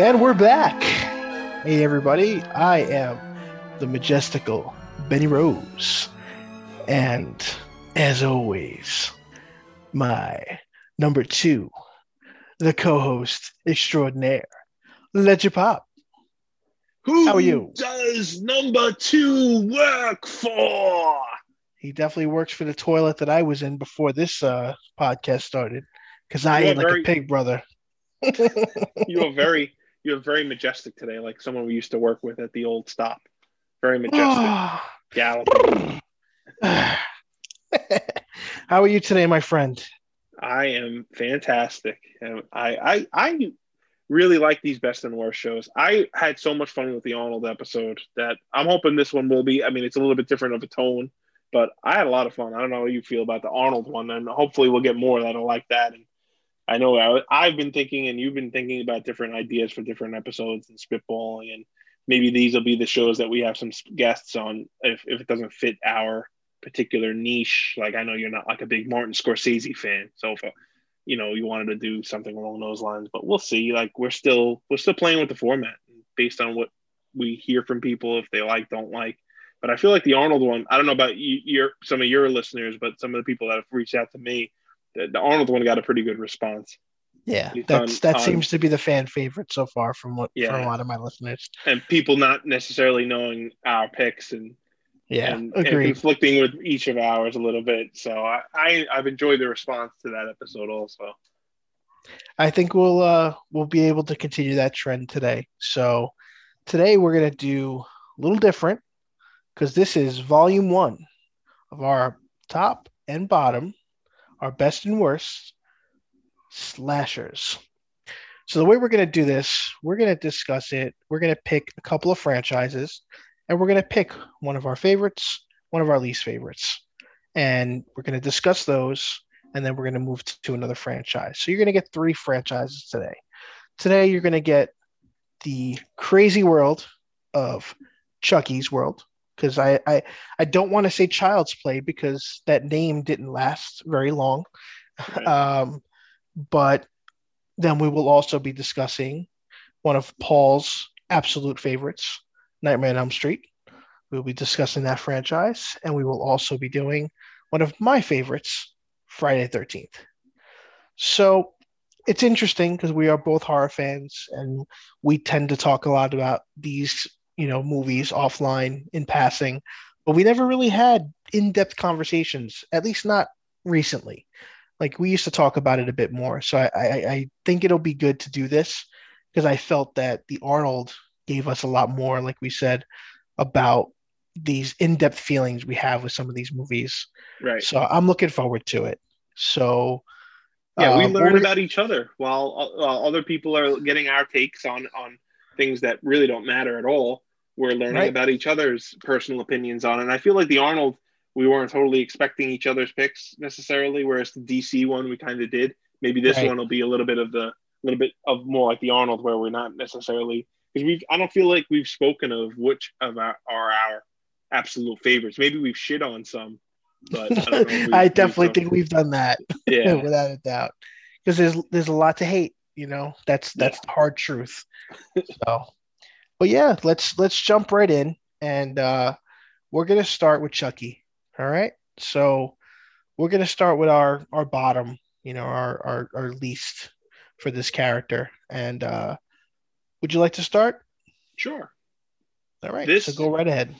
And we're back. Hey, everybody. I am the majestical Benny Rose. And as always, my number two, the co host extraordinaire, Legend Pop. Who How are you? does number two work for? He definitely works for the toilet that I was in before this uh, podcast started because I You ate like very- a pig, brother. You are very, you are very majestic today, like someone we used to work with at the old stop. Very majestic, galloping. How are you today, my friend? I am fantastic. And I, I, I really like these best and worst shows. I had so much fun with the Arnold episode that I'm hoping this one will be. I mean, it's a little bit different of a tone, but I had a lot of fun. I don't know how you feel about the Arnold one, and hopefully we'll get more that'll like that. And I know I, I've been thinking, and you've been thinking about different ideas for different episodes and spitballing, and maybe these will be the shows that we have some guests on if, if it doesn't fit our particular niche. Like I know you're not like a big Martin Scorsese fan, so if you know you wanted to do something along those lines, but we'll see. Like we're still we're still playing with the format based on what we hear from people if they like don't like. But I feel like the Arnold one. I don't know about you, your some of your listeners, but some of the people that have reached out to me, the, Arnold one got a pretty good response. Yeah, He's that's done- that um, seems to be the fan favorite so far from what from a lot of my listeners. and people not necessarily knowing our picks and Yeah, and, and conflicting with each of ours a little bit. So I, I I've enjoyed the response to that episode also. I think we'll uh we'll be able to continue that trend today. So today we're gonna do a little different because this is volume one of our top and bottom, our best and worst slashers. So the way we're gonna do this, we're gonna discuss it. We're gonna pick a couple of franchises, and we're gonna pick one of our favorites, one of our least favorites, and we're gonna discuss those and then we're going to move to, to another franchise. So you're going to get three franchises today. Today you're going to get the crazy world of Chucky's World because I, I I don't want to say Child's Play because that name didn't last very long. Right. Um, but then we will also be discussing one of Paul's absolute favorites, Nightmare on Elm Street. We'll be discussing that franchise, and we will also be doing one of my favorites, Friday the 13th. So it's interesting because we are both horror fans and we tend to talk a lot about these, you know, movies offline in passing, but we never really had in-depth conversations, at least not recently. Like we used to talk about it a bit more. So I, I, I think it'll be good to do this because I felt that the Arnold gave us a lot more, like we said, about these in-depth feelings we have with some of these movies. Right. So I'm looking forward to it. So Yeah, we um, learn about each other while uh, while other people are getting our takes on on things that really don't matter at all. We're learning Right. about each other's personal opinions on, and I feel like the Arnold, we weren't totally expecting each other's picks necessarily, whereas the DC one we kind of did. Maybe this Right. one will be a little bit of the a little bit of more like the Arnold, where we're not necessarily because we I don't feel like we've spoken of which of our are our absolute favorites. Maybe we've shit on some, but I, I definitely think we've done that yeah. without a doubt because there's there's a lot to hate you know that's that's the hard truth so but yeah let's let's jump right in and uh we're gonna start with chucky. All right. So we're gonna start with our our bottom you know our our, our least for this character. And uh would you like to start? Sure. all right. This- so go right ahead.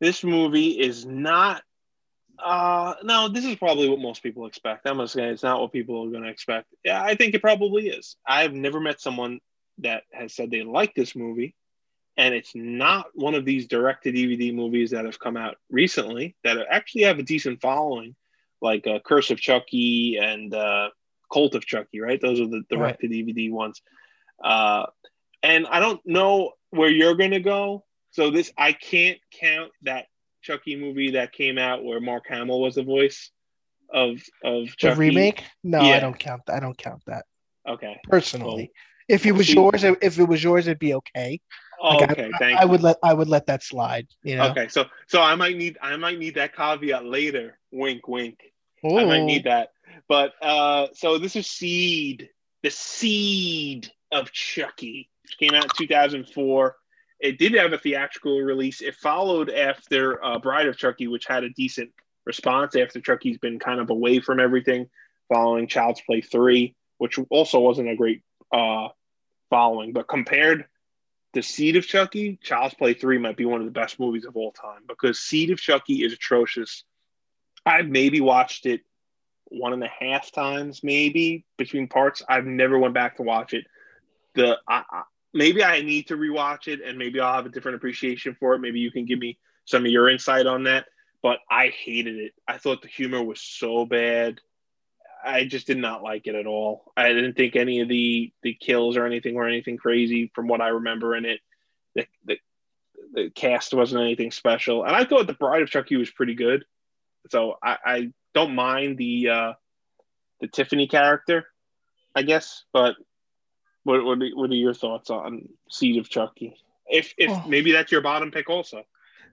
This movie is not uh no this is probably what most people expect. I'm gonna say it's not what people are gonna expect. Yeah i think it probably is. I've never met someone that has said they like this movie and it's not one of these direct to dvd movies that have come out recently that actually have a decent following like uh, curse of chucky and uh cult of chucky right? Those are the direct to dvd ones. Uh and i don't know where you're gonna go. So this I can't count that Chucky movie that came out where Mark Hamill was the voice of of the remake? No i don't count i don't count that. Okay. personally. If it was yours if it was yours it'd be okay Oh, Like, okay. I, Thank I you. would let I would let that slide. You know. Okay. So so I might need I might need that caveat later. Wink, wink. I might need that. But uh so this is Seed, the seed of Chucky. came out in 2004. It did have a theatrical release. It followed after uh, Bride of Chucky, which had a decent response after Chucky's been kind of away from everything, following Child's Play 3, which also wasn't a great uh, following. But compared to Seed of Chucky, Child's Play 3 might be one of the best movies of all time because Seed of Chucky is atrocious. I've maybe watched it one and a half times, maybe between parts. I've never went back to watch it. The I, I, maybe I need to rewatch it, and maybe I'll have a different appreciation for it. Maybe you can give me some of your insight on that. But I hated it. I thought the humor was so bad. I just did not like it at all. I didn't think any of the the kills or anything were anything crazy from what I remember in it. The, the, the cast wasn't anything special, and I thought the Bride of Chucky was pretty good. So I, I don't mind the uh, the Tiffany character, I guess. But what what are, what are your thoughts on Seed of Chucky? If if oh. maybe that's your bottom pick also.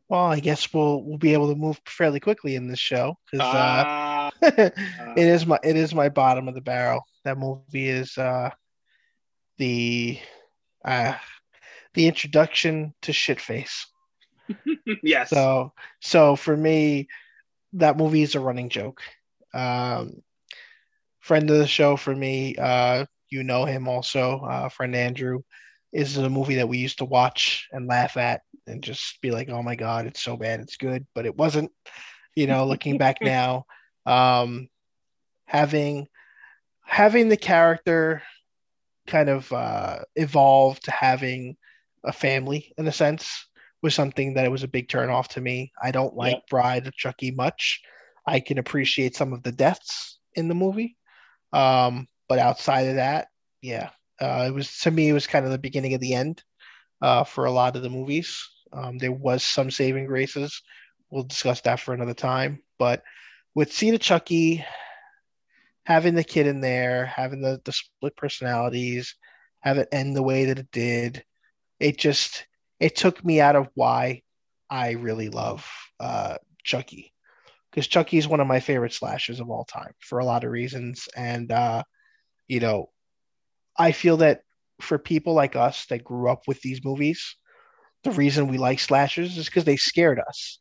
Well, I guess we'll we'll be able to move fairly quickly in this show because uh, uh, it is my it is my bottom of the barrel. That movie is uh, the uh, the introduction to shitface. yes. So so for me, that movie is a running joke. Um, friend of the show for me, uh, you know him also, uh, friend Andrew, is a movie that we used to watch and laugh at and just be like, oh my god, it's so bad, it's good, but it wasn't. You know, looking back now, um, having having the character kind of uh, evolve to having a family in a sense was something that it was a big turn off to me. I don't like yeah. Bride of Chucky much. I can appreciate some of the deaths in the movie, um, but outside of that, yeah, uh, it was to me it was kind of the beginning of the end uh, for a lot of the movies. Um, there was some saving graces. We'll discuss that for another time. But with of Chucky, having the kid in there, having the, the split personalities, have it end the way that it did, it just it took me out of why I really love uh, Chucky because Chucky is one of my favorite slashers of all time for a lot of reasons. And, uh, you know, I feel that for people like us that grew up with these movies, the reason we like slashers is because they scared us.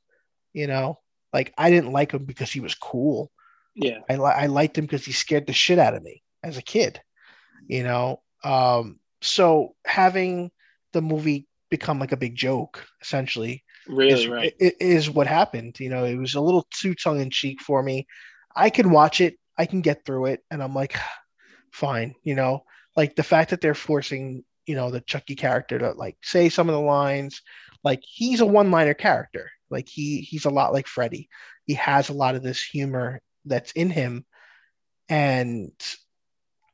You know, like I didn't like him because he was cool. Yeah. I, I liked him because he scared the shit out of me as a kid, you know? Um, so having the movie become like a big joke essentially really is, right. is what happened you know? It was a little too tongue-in-cheek for me. I can watch it. I can get through it. And i'm like fine you know? Like the fact that they're forcing you know the chucky character to like say some of the lines like he's a one-liner character like he he's a lot like freddy he has a lot of this humor that's in him and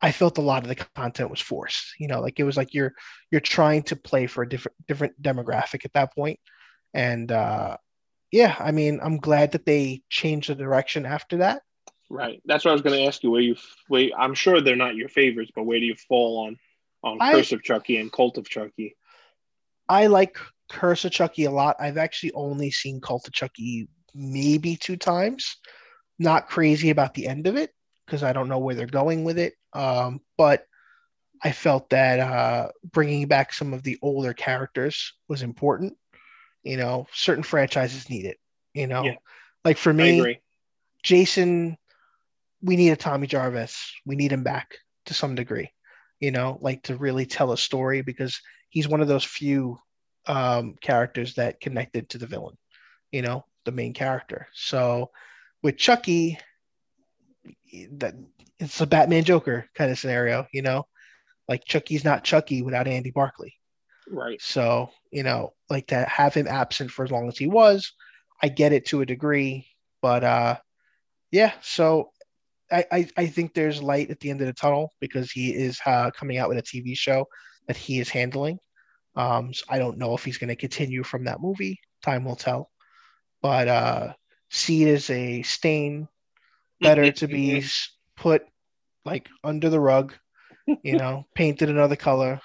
I felt a lot of the content was forced. You know, like it was like you're you're trying to play for a different different demographic at that point. And uh yeah, I mean, I'm glad that they changed the direction after that. Right. That's what I was going to ask you. Where you, where I'm sure they're not your favorites, but where do you fall on on I, Curse of Chucky and Cult of Chucky? I like Curse of Chucky a lot. I've actually only seen Cult of Chucky maybe two times. Not crazy about the end of it because I don't know where they're going with it. Um, but I felt that uh, bringing back some of the older characters was important. You know, certain franchises need it. You know, yeah. like for me, Jason, we need a Tommy Jarvis. We need him back to some degree. You know, like to really tell a story because he's one of those few um, characters that connected to the villain. You know, the main character. So with Chucky, that it's a Batman Joker kind of scenario, you know, like Chucky's not Chucky without Andy Barclay. Right. So, you know, like to have him absent for as long as he was, I get it to a degree, but uh yeah, so I, I, I think there's light at the end of the tunnel because he is uh, coming out with a TV show that he is handling. Um, so I don't know if he's going to continue from that movie. Time will tell. But uh, Seed is a stain better to be put like under the rug, you know, painted another color,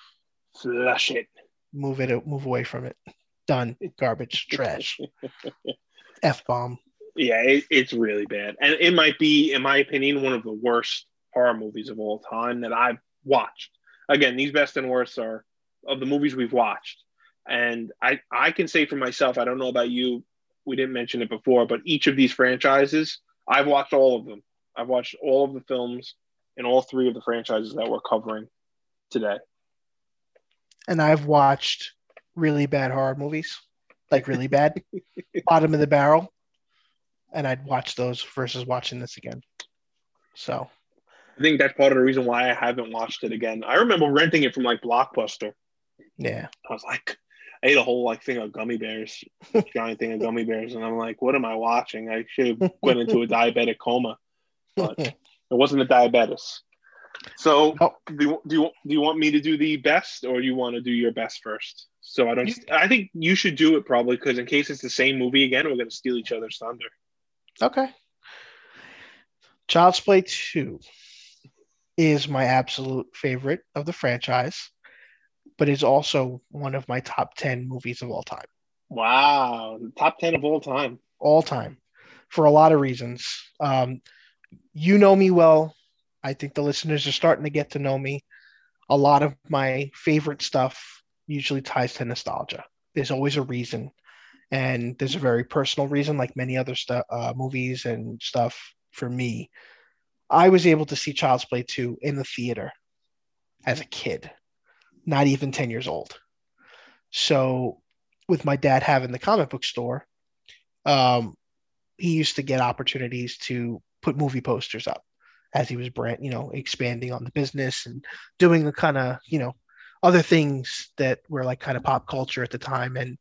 flush it, move it, move away from it. Done. Garbage, trash, f bomb. Yeah, it, it's really bad, and it might be, in my opinion, one of the worst horror movies of all time that I've watched. Again, these best and worst are of the movies we've watched. And I, I can say for myself, I don't know about you, we didn't mention it before, but each of these franchises, I've watched all of them. I've watched all of the films in all three of the franchises that we're covering today. And I've watched really bad horror movies, like really bad, bottom of the barrel. And I'd watch those versus watching this again. So I think that's part of the reason why I haven't watched it again. I remember renting it from like Blockbuster. Yeah. I was like, I ate a whole like thing of gummy bears, giant thing of gummy bears, and I'm like, what am I watching? I should have went into a diabetic coma, but it wasn't a diabetes. So, oh. do you, do you do you want me to do the best, or you want to do your best first? So I don't. You, I think you should do it probably because in case it's the same movie again, we're gonna steal each other's thunder. Okay. Child's Play Two is my absolute favorite of the franchise but is also one of my top 10 movies of all time. Wow. Top 10 of all time. All time for a lot of reasons. Um, you know me well. I think the listeners are starting to get to know me. A lot of my favorite stuff usually ties to nostalgia. There's always a reason. And there's a very personal reason, like many other stuff, uh, movies and stuff for me. I was able to see Child's Play 2 in the theater as a kid not even 10 years old. So, with my dad having the comic book store, um, he used to get opportunities to put movie posters up as he was brand, you know, expanding on the business and doing the kind of, you know, other things that were like kind of pop culture at the time. And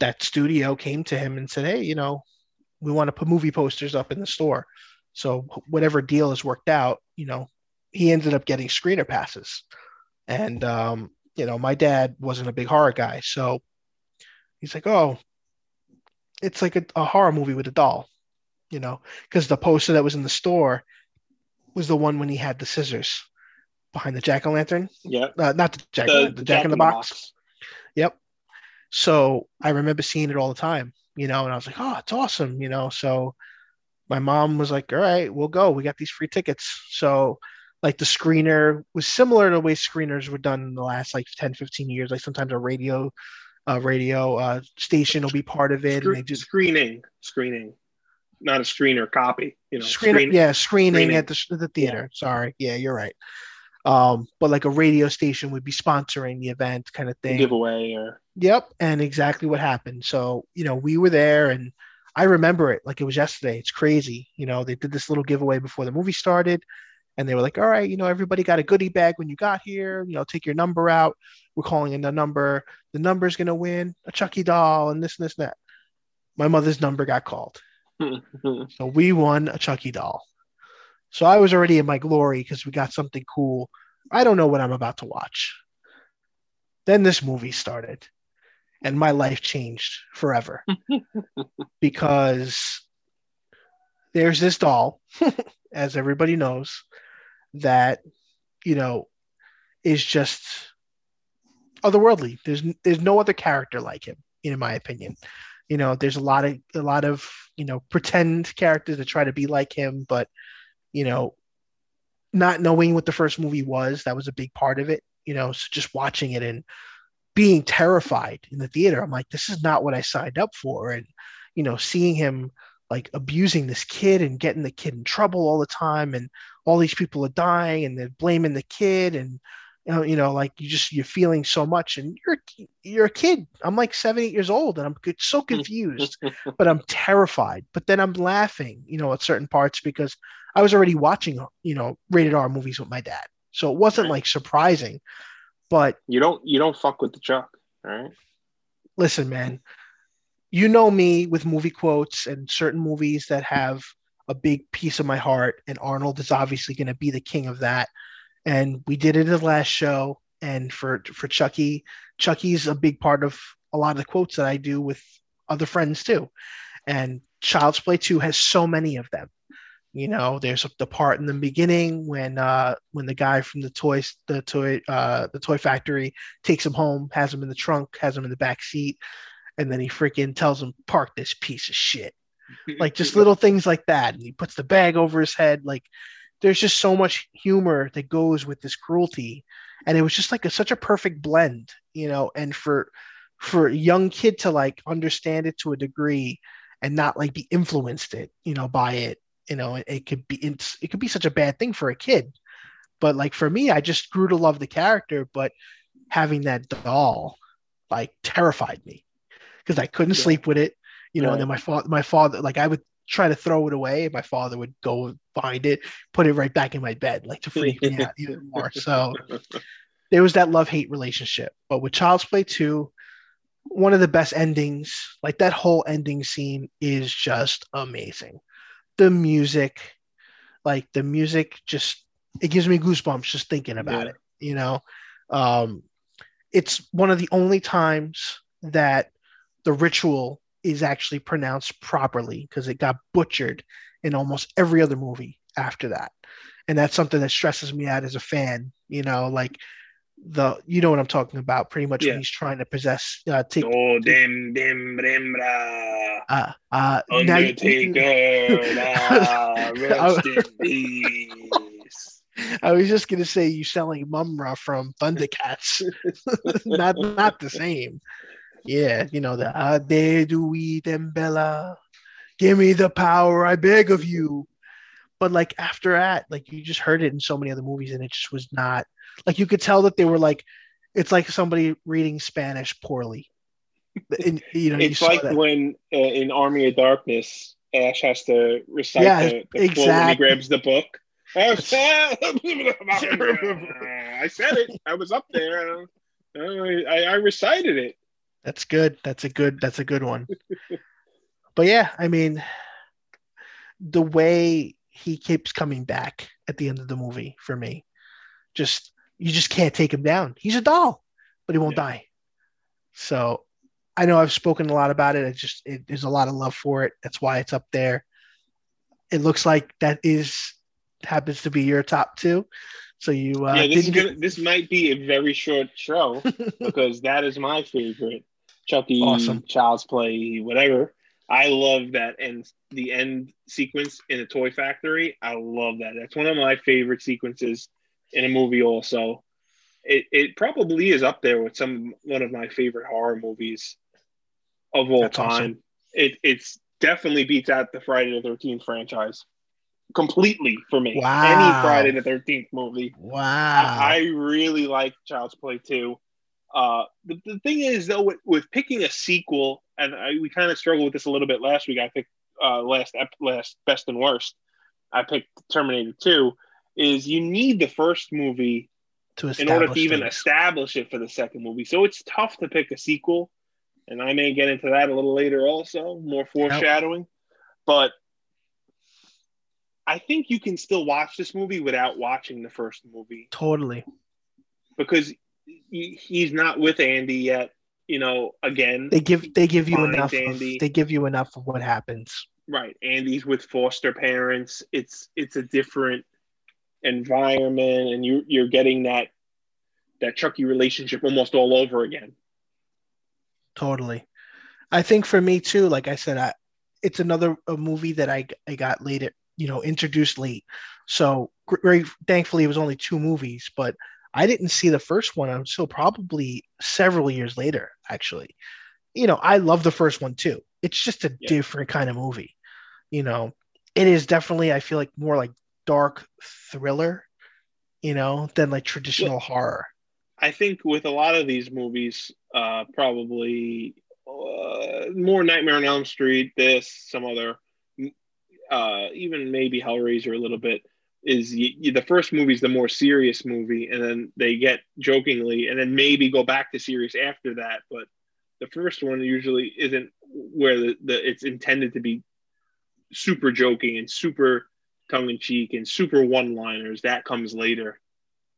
that studio came to him and said, Hey, you know, we want to put movie posters up in the store. So whatever deal is worked out, you know, he ended up getting screener passes. And um, you know, my dad wasn't a big horror guy, so he's like, "Oh, it's like a, a horror movie with a doll," you know, because the poster that was in the store was the one when he had the scissors behind the jack o' lantern. Yeah, uh, not the jack, the, the jack, jack in the box. box. Yep. So I remember seeing it all the time, you know, and I was like, "Oh, it's awesome," you know. So my mom was like, "All right, we'll go. We got these free tickets." So like the screener was similar to the way screeners were done in the last like 10 15 years. Like sometimes a radio uh, radio uh, station will be part of it Scre- and they just screening screening. Not a screener copy you know screener, screen- yeah screening, screening, at the, the theater. Yeah. sorry. Yeah you're right. Um, but like a radio station would be sponsoring the event kind of thing. giveaway or yep and exactly what happened. So you know we were there and i remember it like it was yesterday. It's crazy. You know they did this little giveaway before the movie started and they were like, all right, you know, everybody got a goodie bag when you got here. You know, take your number out. We're calling in the number. The number's gonna win a Chucky doll and this and this and that. My mother's number got called, so we won a Chucky doll. So I was already in my glory because we got something cool. I don't know what I'm about to watch. Then this movie started, and my life changed forever because there's this doll, as everybody knows, that you know is just otherworldly. There's there's no other character like him, in my opinion. You know, there's a lot of a lot of you know pretend characters that try to be like him, but you know, not knowing what the first movie was, that was a big part of it. You know, so just watching it and being terrified in the theater, I'm like, this is not what I signed up for. And you know, seeing him like abusing this kid and getting the kid in trouble all the time and all these people are dying and they're blaming the kid and you know, you know like you just you're feeling so much and you're you're a kid. I'm like seven eight years old and i'm so confused but i'm terrified. But then i'm laughing you know at certain parts because i was already watching you know rated r movies with my dad. So it wasn't like surprising but you don't you don't fuck with the chuck all right? Listen man you know me with movie quotes and certain movies that have a big piece of my heart, and Arnold is obviously going to be the king of that. And we did it in the last show, and for for Chucky, Chucky's a big part of a lot of the quotes that I do with other friends too. And Child's Play 2 has so many of them. You know, there's the part in the beginning when uh when the guy from the toys the toy uh the toy factory takes him home, has him in the trunk, has him in the back seat and then he freaking tells him park this piece of shit like just little things like that and he puts the bag over his head like there's just so much humor that goes with this cruelty and it was just like a, such a perfect blend, you know. And for for a young kid to like understand it to a degree and not like be influenced it, you know, by it, you know, it, it could be it's, it could be such a bad thing for a kid. But like for me, I just grew to love the character, but having that doll like terrified me because I couldn't yeah. sleep with it, you know. Right. And then my father, my father, like I would try to throw it away. My father would go find it, put it right back in my bed, like to freak me out even more. So there was that love hate relationship. But with Child's Play 2, one of the best endings, like that whole ending scene is just amazing. The music, like the music just it gives me goosebumps just thinking about yeah. it, you know. Um it's one of the only times that the ritual is actually pronounced properly because it got butchered in almost every other movie after that. And that's something that stresses me out as a fan, you know, like the you know what I'm talking about pretty much yeah. when he's trying to possess uh take oh dem dem dem uh uh Undertaker rest in peace. I was just gonna say you sound like Mumm-Ra from Thundercats. not not the same. Yeah, you know the Ade Dewey Dembella. Give me the power, I beg of you. But like after that, like you just heard it in so many other movies, and it just was not like you could tell that they were like, it's like somebody reading Spanish poorly. And, you know, it's you like that. when uh, in Army of Darkness, Ash has to recite yeah, the, the exactly. quote when he grabs the book. I said it. I was up there. I, I recited it. That's good. That's a good. That's a good one. but yeah, I mean, the way he keeps coming back at the end of the movie for me, just you just can't take him down. He's a doll, but he won't yeah. die. So I know I've spoken a lot about it. I just it, there's a lot of love for it. That's why it's up there. It looks like that is happens to be your top two. So you uh, yeah, this is gonna, this might be a very short show because that is my favorite Chucky, awesome. Child's Play, whatever. I love that and the end sequence in the toy factory. I love that. That's one of my favorite sequences in a movie. Also, it it probably is up there with some one of my favorite horror movies of all That's time. Awesome. It it's definitely beats out the Friday the Thirteenth franchise completely for me. Wow. Any Friday the Thirteenth movie. Wow. I, I really like Child's Play too. Uh, the, the thing is though, with, with picking a sequel, and I, we kind of struggled with this a little bit last week. I picked uh, last last best and worst. I picked Terminator Two. Is you need the first movie to in order to even establish it for the second movie. So it's tough to pick a sequel, and I may get into that a little later. Also, more foreshadowing, yep. but I think you can still watch this movie without watching the first movie. Totally. Because he's not with Andy yet. You know, again, they give they give you enough. Of, they give you enough of what happens. Right, Andy's with foster parents. It's it's a different environment, and you you're getting that that Chucky relationship almost all over again. Totally, I think for me too. Like I said, I, it's another a movie that I I got later, you know, introduced late. So very thankfully, it was only two movies, but I didn't see the first one until probably several years later, actually. You know, I love the first one too. It's just a yeah. different kind of movie. You know, it is definitely, I feel like, more like dark thriller, you know, than like traditional well, horror. I think with a lot of these movies, uh, probably uh, more Nightmare on Elm Street, this, some other, uh, even maybe Hellraiser a little bit is the first movie is the more serious movie, and then they get jokingly, and then maybe go back to serious after that. But the first one usually isn't where the, the it's intended to be super joking and super tongue in cheek and super one liners. That comes later.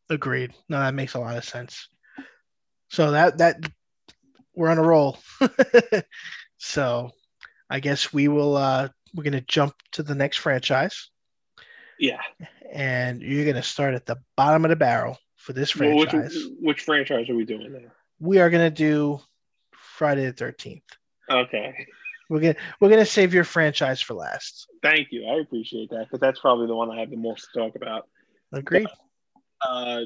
Agreed. No, that makes a lot of sense. So that that we're on a roll. so I guess we will uh we're gonna jump to the next franchise. Yeah. And you're going to start at the bottom of the barrel for this franchise. Well, which, which, franchise are we doing there? We are going to do Friday the 13th. Okay. We're gonna we're gonna save your franchise for last. Thank you. I appreciate that because that's probably the one I have the most to talk about. Agreed. uh,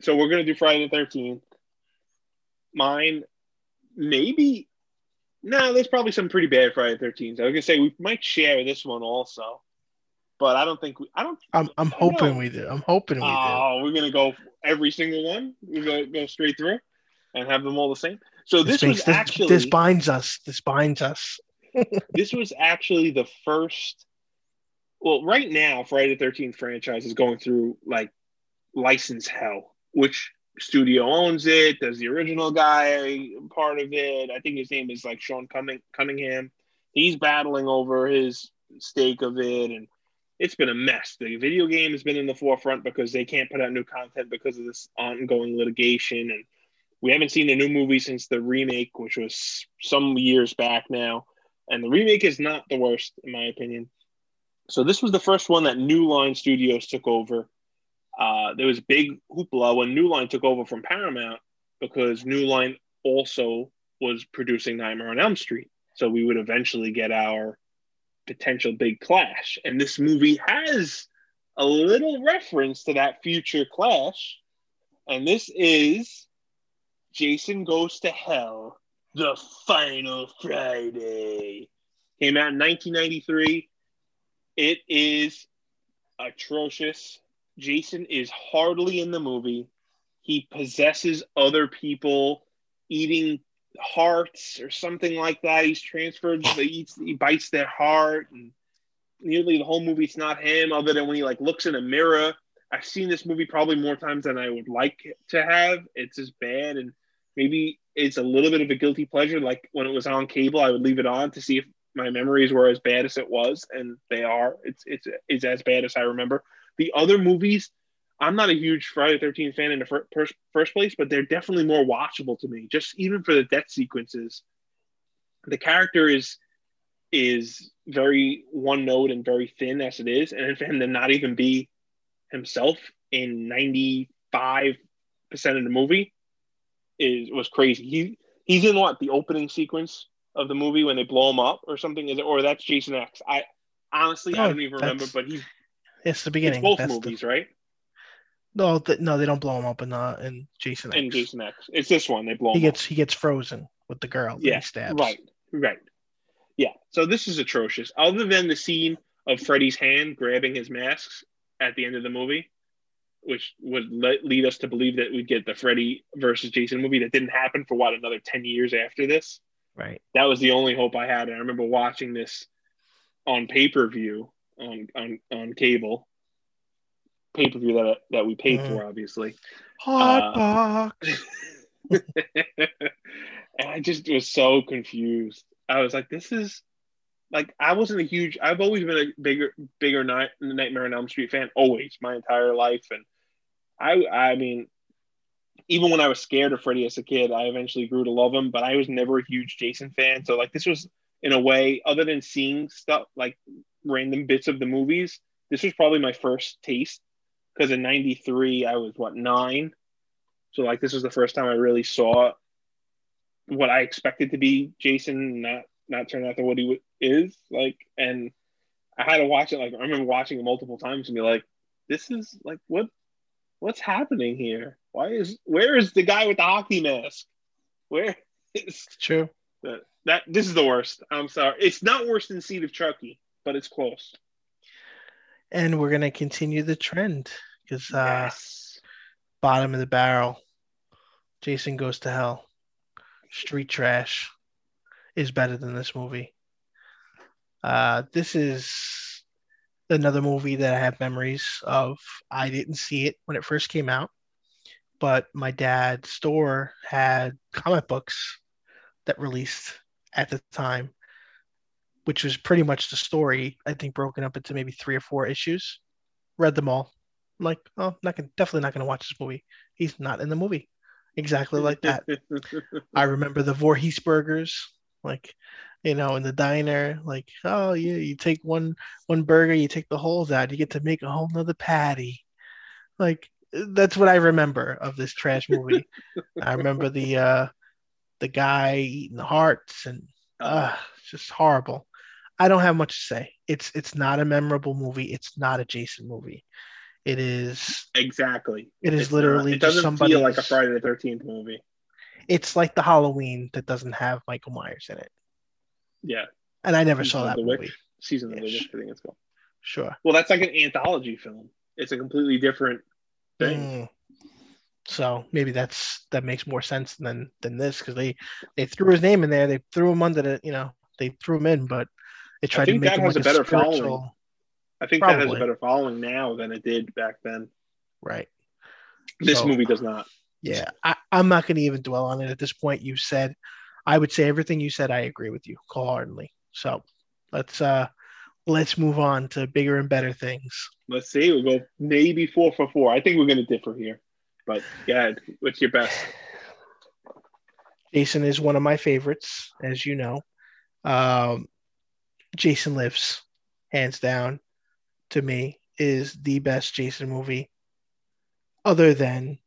so we're gonna do Friday the Thirteenth. Mine, maybe. No, nah, there's probably some pretty bad Friday 13th. I was gonna say we might share this one also, but I don't think we. I don't. I'm I'm hoping know. we do. I'm hoping we oh, do. Oh, we're gonna go every single one. We go go straight through, and have them all the same. So this, this was this, actually this binds us. This binds us. this was actually the first. Well, right now, Friday the Thirteenth franchise is going through like license hell, which studio owns it. Does the original guy part of it. I think his name is like Sean Cunningham. He's battling over his stake of it, and it's been a mess. The video game has been in the forefront because they can't put out new content because of this ongoing litigation, and we haven't seen the new movie since the remake, which was some years back now. And the remake is not the worst, in my opinion. So this was the first one that New Line Studios took over uh, there was big hoopla when New Line took over from Paramount because New Line also was producing Nightmare on Elm Street. So we would eventually get our potential big clash. And this movie has a little reference to that future clash. And this is Jason Goes to Hell, the final Friday. Came out in 1993. It is atrocious. Jason is hardly in the movie. He possesses other people, eating hearts or something like that. He's transferred. Oh. He eats. He bites their heart, and nearly the whole movie it's not him, other than when he like looks in a mirror. I've seen this movie probably more times than I would like to have. It's as bad, and maybe it's a little bit of a guilty pleasure. Like when it was on cable, I would leave it on to see if my memories were as bad as it was, and they are. It's it's it's as bad as I remember. The other movies, I'm not a huge Friday the 13th fan in the fir- first, first place, but they're definitely more watchable to me, just even for the death sequences. The character is is very one note and very thin as it is, and for him to not even be himself in 95 percent of the movie is was crazy. He he's in what the opening sequence of the movie when they blow him up or something is it, or that's Jason X. I honestly I oh, don't even remember, but he's it's the beginning. It's both That's movies, the... right? No, th- no, they don't blow him up in uh, in Jason X. In Jason X, it's this one they blow. He gets up. he gets frozen with the girl. Yeah, he stabs. right, right. Yeah, so this is atrocious. Other than the scene of Freddy's hand grabbing his masks at the end of the movie, which would let, lead us to believe that we'd get the Freddy versus Jason movie that didn't happen for what another ten years after this. Right. That was the only hope I had. And I remember watching this on pay per view on on on cable pay per view that that we paid mm. for, obviously. Hot uh, box. and I just was so confused. I was like, "This is like I wasn't a huge. I've always been a bigger bigger night Nightmare on Elm Street fan, always my entire life, and I I mean." Even when I was scared of Freddy as a kid, I eventually grew to love him. But I was never a huge Jason fan, so like this was in a way, other than seeing stuff like random bits of the movies, this was probably my first taste because in 93 i was what nine? So like this was the first time i really saw what i expected to be jason not not turn out to what he is like and i had to watch it like i remember watching it multiple times and be like this is like what what's happening here? Why is where is the guy with the hockey mask? Where is true. that, that this is the worst. I'm sorry. It's not worse than seed of chucky but it's close. And we're gonna continue the trend because uh, yes. bottom of the barrel, Jason goes to hell. Street trash is better than this movie. Uh, this is another movie that I have memories of. I didn't see it when it first came out, but my dad's store had comic books that released at the time which was pretty much the story. I think broken up into maybe three or four issues. Read them all. I'm like, oh, not gonna, definitely not going to watch this movie. He's not in the movie. Exactly like that. I remember the Voorhees burgers, like, you know, in the diner, like, oh yeah, you take one one burger, you take the holes out, you get to make a whole nother patty. Like that's what I remember of this trash movie. I remember the uh the guy eating the hearts and uh it's just horrible. I don't have much to say. It's it's not a memorable movie. It's not a Jason movie. It is exactly. It is It's literally Not, it just doesn't somebody. feel like a Friday the Thirteenth movie. It's like the Halloween that doesn't have Michael Myers in it, Yeah, and I never Season saw that the movie. Witch. season of the witch. I think it's called. Sure. Well, that's like an anthology film. It's a completely different thing. Mm. So maybe that's that makes more sense than than this because they they threw his name in there. They threw him under the you know they threw him in, but they tried to think make that has like a better spiritual. following. I think that has a better following now than it did back then. Right. This So- movie does not. Yeah, I, I'm not going to even dwell on it at this point. You said, I would say everything you said. I agree with you wholeheartedly. So let's uh let's move on to bigger and better things. Let's see. We'll go maybe four for four. I think we're going to differ here. But yeah, what's your best? Jason is one of my favorites, as you know. Um, Jason Lives, hands down, to me, is the best Jason movie, other than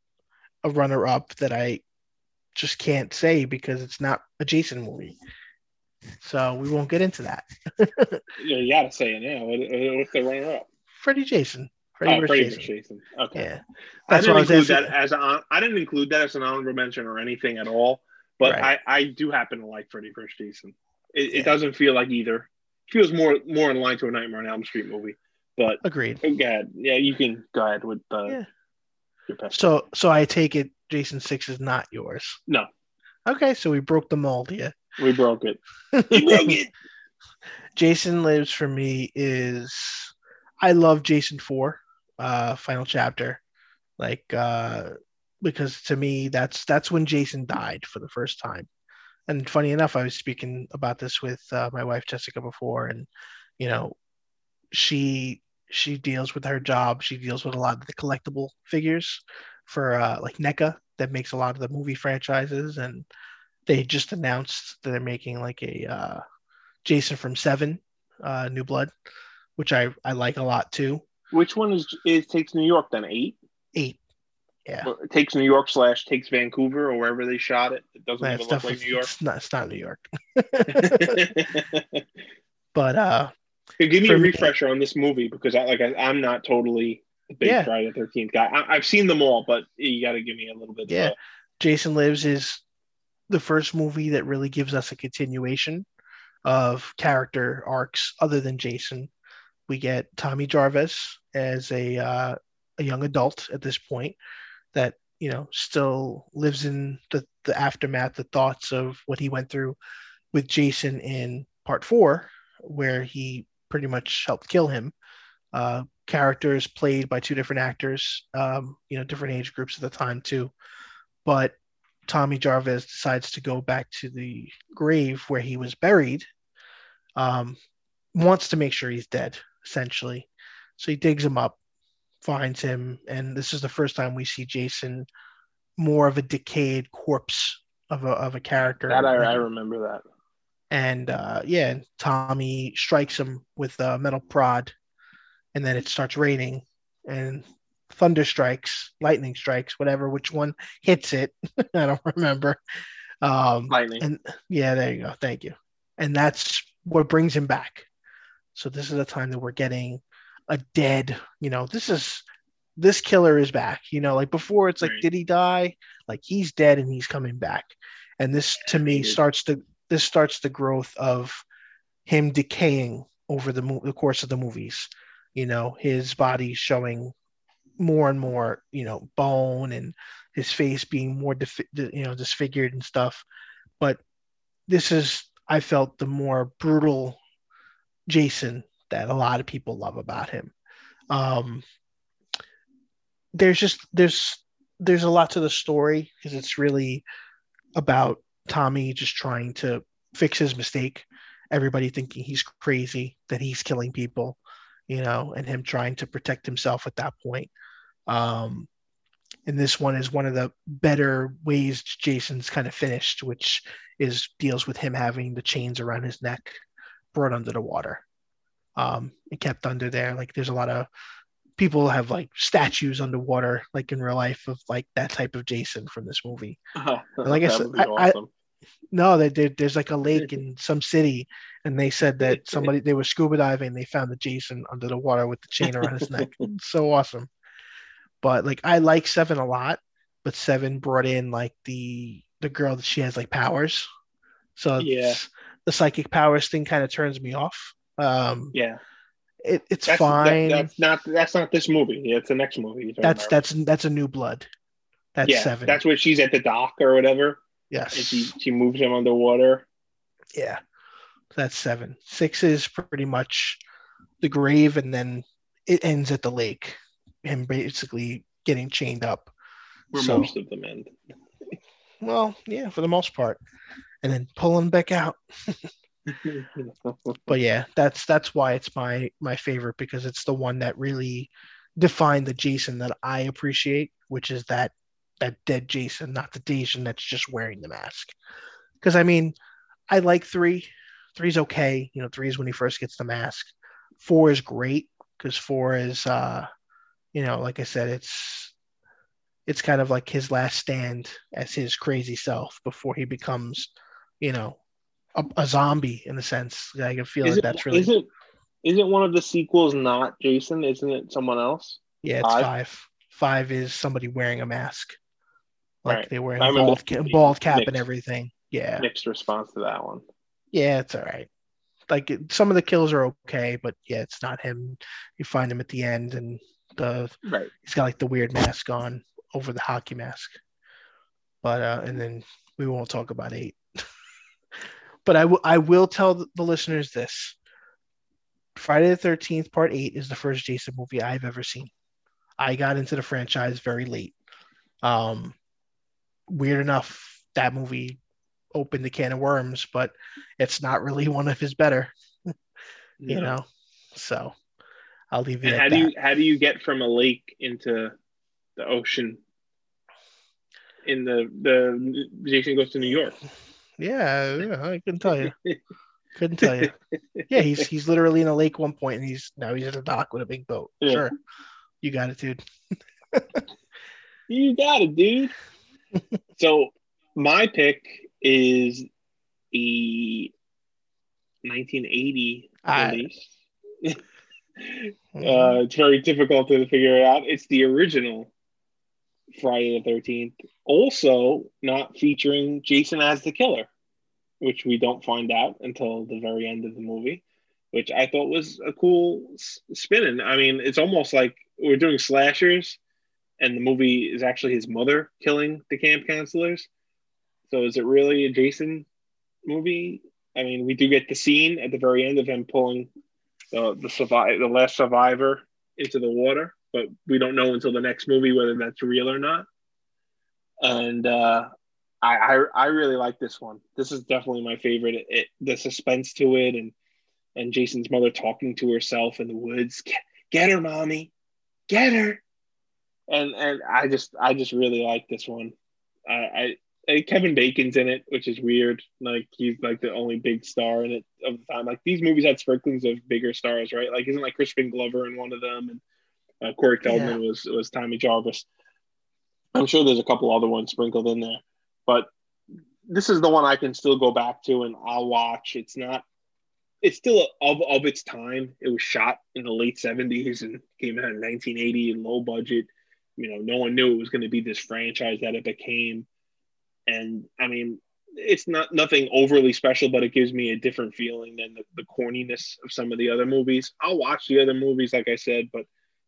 a runner up that I just can't say because it's not a Jason movie. So we won't get into that. Yeah, you got to say it now. What's the runner up? Freddy Jason. Freddy Oh, versus Freddy Jason. Jason. Okay. Yeah. I That's didn't what I was include that as an I didn't include that as an honorable mention or anything at all. But Right. I, I do happen to like Freddy vs. Jason. It, Yeah. it doesn't feel like either. Feels more more in line to a Nightmare on Elm Street movie. But Agreed. go ahead. Yeah, you can go ahead with uh, Yeah. your. So so I take it Jason Six is not yours. No, Okay, so we broke the mold here. we broke it. You broke it. Jason Lives for me is I love Jason 4, uh, final chapter. Like uh because to me that's that's when Jason died for the first time. And funny enough, I was speaking about this with uh, my wife Jessica before and you know, she she deals with her job, she deals with a lot of the collectible figures for uh like NECA that makes a lot of the movie franchises and they just announced that they're making like a uh Jason from Seven, uh, New Blood, which I, I like a lot too. Which one is it takes New York then? Eight? Eight. Yeah. Well, it takes New York slash takes Vancouver or wherever they shot it. It doesn't Yeah, look like New York. it's not it's not New York. But uh Hey, Give me a me- refresher on this movie because I like I, I'm not totally a big Yeah. Friday the Thirteenth guy. I, I've seen them all, but you got to give me a little bit. Yeah. Of, Jason Lives is the first movie that really gives us a continuation of character arcs other than Jason. We get Tommy Jarvis as a uh, a young adult at this point that you know still lives in the, the aftermath, the thoughts of what he went through with Jason in part four, where he pretty much helped kill him. Uh, characters played by two different actors, um, you know, different age groups at the time too. But Tommy Jarvis decides to go back to the grave where he was buried. Um, wants to make sure he's dead, essentially. So he digs him up, finds him, and this is the first time we see Jason more of a decayed corpse of a of a character. that I, I remember that. and uh, yeah, Tommy strikes him with a metal prod, and then it starts raining, and thunder strikes, lightning strikes, whatever, which one hits it, I don't remember. Um, Lightning. and yeah, there you go. Thank you. And that's what brings him back. So this is the time that we're getting a dead, you know, this is this killer is back. You know, like before it's like, Right. did he die? Like he's dead and he's coming back. And this to me starts to this starts the growth of him decaying over the, mo- the course of the movies. You know, his body showing more and more, you know, bone and his face being more, defi- you know, disfigured and stuff. But this is, I felt, the more brutal Jason that a lot of people love about him. Um, there's just there's there's a lot to the story because it's really about Tommy just trying to fix his mistake. Everybody thinking he's crazy, that he's killing people, you know, and him trying to protect himself at that point. Um, and this one is one of the better ways Jason's kind of finished, which is deals with him having the chains around his neck brought under the water. Um, and kept under there. Like there's a lot of people have like statues underwater, like in real life, of like that type of Jason from this movie. like I said, be I- No, that there, there's like a lake in some city, and they said that somebody they were scuba diving, they found the Jason under the water with the chain around his neck. It's so awesome. But like I like seven a lot, but seven brought in like the the girl that she has like powers. So Yeah. the psychic powers thing kind of turns me off. Um, Yeah, it, it's that's, that- fine. that's not that's not this movie. Yeah, it's the next movie. that's that's that's a new blood. That's yeah, seven. That's where she's at the dock or whatever, yes. and she she moves him underwater. Yeah. That's seven. Six is pretty much the grave, and then it ends at the lake. Him basically getting chained up. Where So- most of them end. Well, yeah, for the most part. And then pulling back out. But yeah, that's that's why it's my my favorite because it's the one that really defined the Jason that I appreciate, which is that that dead Jason, not the Jason that's just wearing the mask. Because I mean, I like three. Three's okay. You know, three is when he first gets the mask. Four is great because four is uh you know, like I said, it's it's kind of like his last stand as his crazy self before he becomes, you know, a, a zombie in a sense. I can feel is like it, that's really is it isn't one of the sequels not Jason? Isn't it someone else? yeah, it's five? five. Five is somebody wearing a mask, like Right. they were I a bald, ca- bald cap and everything. Yeah, Mixed response to that one. yeah, it's all right. Like it- some of the kills are okay, but yeah, it's not him. You find him at the end, and the Right. he's got like the weird mask on over the hockey mask. But uh, and then we won't talk about eight. But I will I will tell the- listeners this: Friday the Thirteenth Part Eight is the first Jason movie I've ever seen. I got into the franchise very late. Um, weird enough, that movie opened the can of worms, but it's not really one of his better, you No. know. So I'll leave it how that. do you how do you get from a lake into the ocean? In the the Jason goes to New York. Yeah, yeah, I couldn't tell you. Couldn't tell you. Yeah, he's he's literally in a lake one point, and he's now he's at a dock with a big boat. Yeah. Sure, you got it, dude. You got it, dude. so my pick is the 1980 I- release. Uh, it's very difficult to figure it out. It's the original Friday the 13th, also not featuring Jason as the killer, which we don't find out until the very end of the movie, which I thought was a cool s- spin. I mean, it's almost like we're doing slashers, and the movie is actually his mother killing the camp counselors. So is it really a Jason movie? I mean, we do get the scene at the very end of him pulling the the survive the last survivor into the water, but we don't know until the next movie whether that's real or not. And uh, I, I I really like this one. This is definitely my favorite. It, it- the suspense to it, and and Jason's mother talking to herself in the woods. Get, get her, mommy, get her. And and I just I just really like this one. I, I Kevin Bacon's in it, which is weird. Like he's like the only big star in it of the time. Like these movies had sprinklings of bigger stars, right? Like isn't like Crispin Glover in one of them, and uh, Corey Feldman was was Tommy Jarvis. I'm sure there's a couple other ones sprinkled in there, but this is the one I can still go back to and I'll watch. It's not. It's still of of its time. It was shot in the late 70s and came out in 1980 and low budget. You know, no one knew it was going to be this franchise that it became and I mean, it's not nothing overly special, but it gives me a different feeling than the, the corniness of some of the other movies. I'll watch the other movies, like I said, but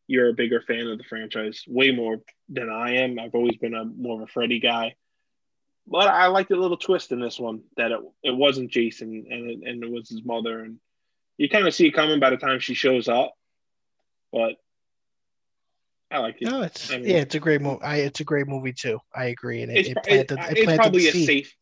you're a bigger fan of the franchise, way more than I am. I've always been a more of a Freddy guy, but I liked the little twist in this one that it, it wasn't Jason and it, and it was his mother, and you kind of see it coming by the time she shows up, but I like it. No, it's I mean- yeah, it's a great movie. I it's a great movie too. I agree, and it, it's, it planted, it- it it's probably a seed. safe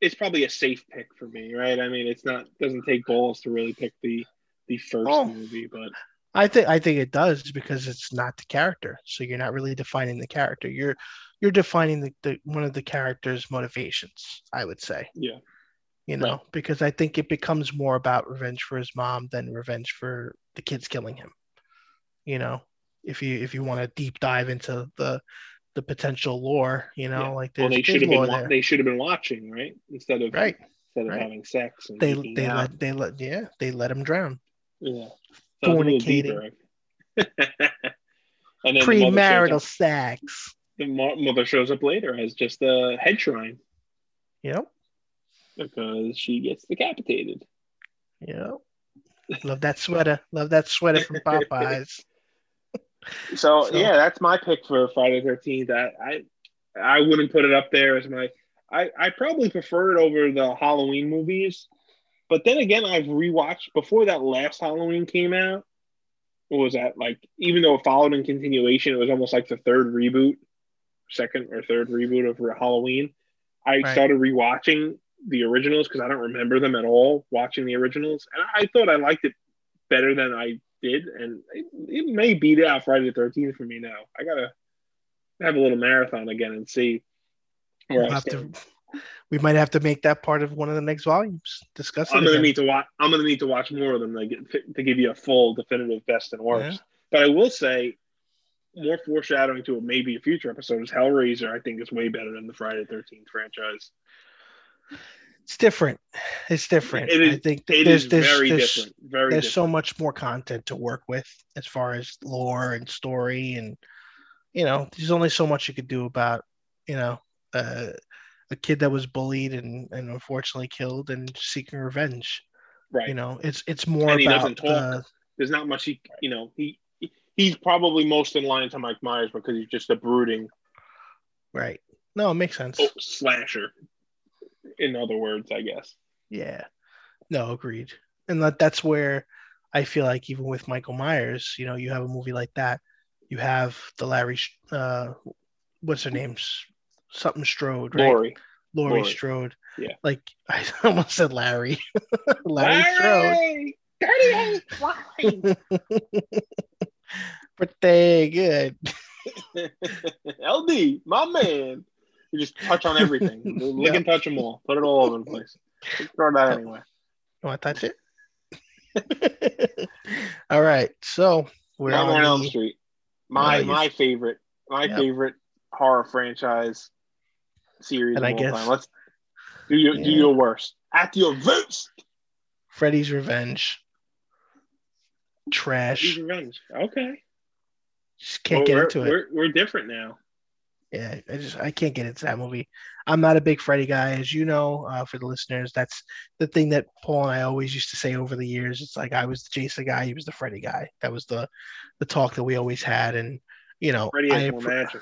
it's probably a safe pick for me right i mean it's not doesn't take balls to really pick the the first Oh. movie but I think I think it does because it's not the character. So you're not really defining the character. You're you're defining the, the one of the character's motivations, I would say. yeah You know, Right. because I think it becomes more about revenge for his mom than revenge for the kids killing him. You know, if you if you want to deep dive into the the potential lore, you know, Yeah. like well they should have been wa- they should have been watching right instead of right. instead of right. having sex and They they out. let they let yeah, they let him drown. yeah Sounds fornicating. And then the Premarital up- sex. The mother shows up later as just a head shrine Yep. because she gets decapitated. Yep. Love that sweater. Love that sweater from Popeyes. So, So- yeah, that's my pick for Friday Thirteenth. I, I I wouldn't put it up there as my. I I probably prefer it over the Halloween movies, but then again, I've rewatched before that last Halloween came out. What was that like? Even though it followed in continuation, it was almost like the third reboot, second or third reboot of Halloween. I Right. started rewatching the originals because I don't remember them at all. Watching the originals, and I thought I liked it better than I did, and it, it may beat out Friday the Thirteenth for me now. I gotta have a little marathon again and see where We'll I have stand. to, we might have to make that part of one of the next volumes. Discuss it. I'm gonna again. need to watch. I'm gonna need to watch more of them to, get, to give you a full definitive best and worst. But I will say, more foreshadowing to a maybe a future episode is Hellraiser. I think is way better than the Friday Thirteenth franchise. It's different. It's different. It is- I think It there's, is there's, very there's, different. Very there's different. so much more content to work with as far as lore and story and you know there's only so much you could do about you know uh, a kid that was bullied and, and unfortunately killed and seeking revenge right. you know it's it's more And about doesn't talk. the, There's not much he. You know he. He's probably most in line to Mike Myers because he's just a brooding right no it makes sense oh, slasher. In other words, I guess. yeah no agreed and that, that's where i feel like even with michael myers you know you have a movie like that you have the larry uh what's her name S- something strode right Lori. Laurie. Strode. Yeah. Like I almost said Larry. Larry Strode. Larry! Dirty Hank Larry! Pretty good. LD, my man. You just touch on everything. Lick and touch them all. Put it all over the place. Throw that anyway. You want to touch it? All right. So we're Nightmare on on Elm Street. Oh, my Nice. my favorite. My Yep. favorite horror franchise series And of I all guess- time. Let's do your do Yeah. your worst. At your worst. Freddy's Revenge. Freddy's Trash. Revenge. Okay. Just can't Well, get we're, into it. We're, we're different now. Yeah, I just I can't get into that movie. I'm not a big Freddy guy, as you know. Uh, for the listeners, that's the thing that Paul and I always used to say over the years. It's like I was the Jason guy, he was the Freddy guy. That was the the talk that we always had, and you know, Freddy I has more magic.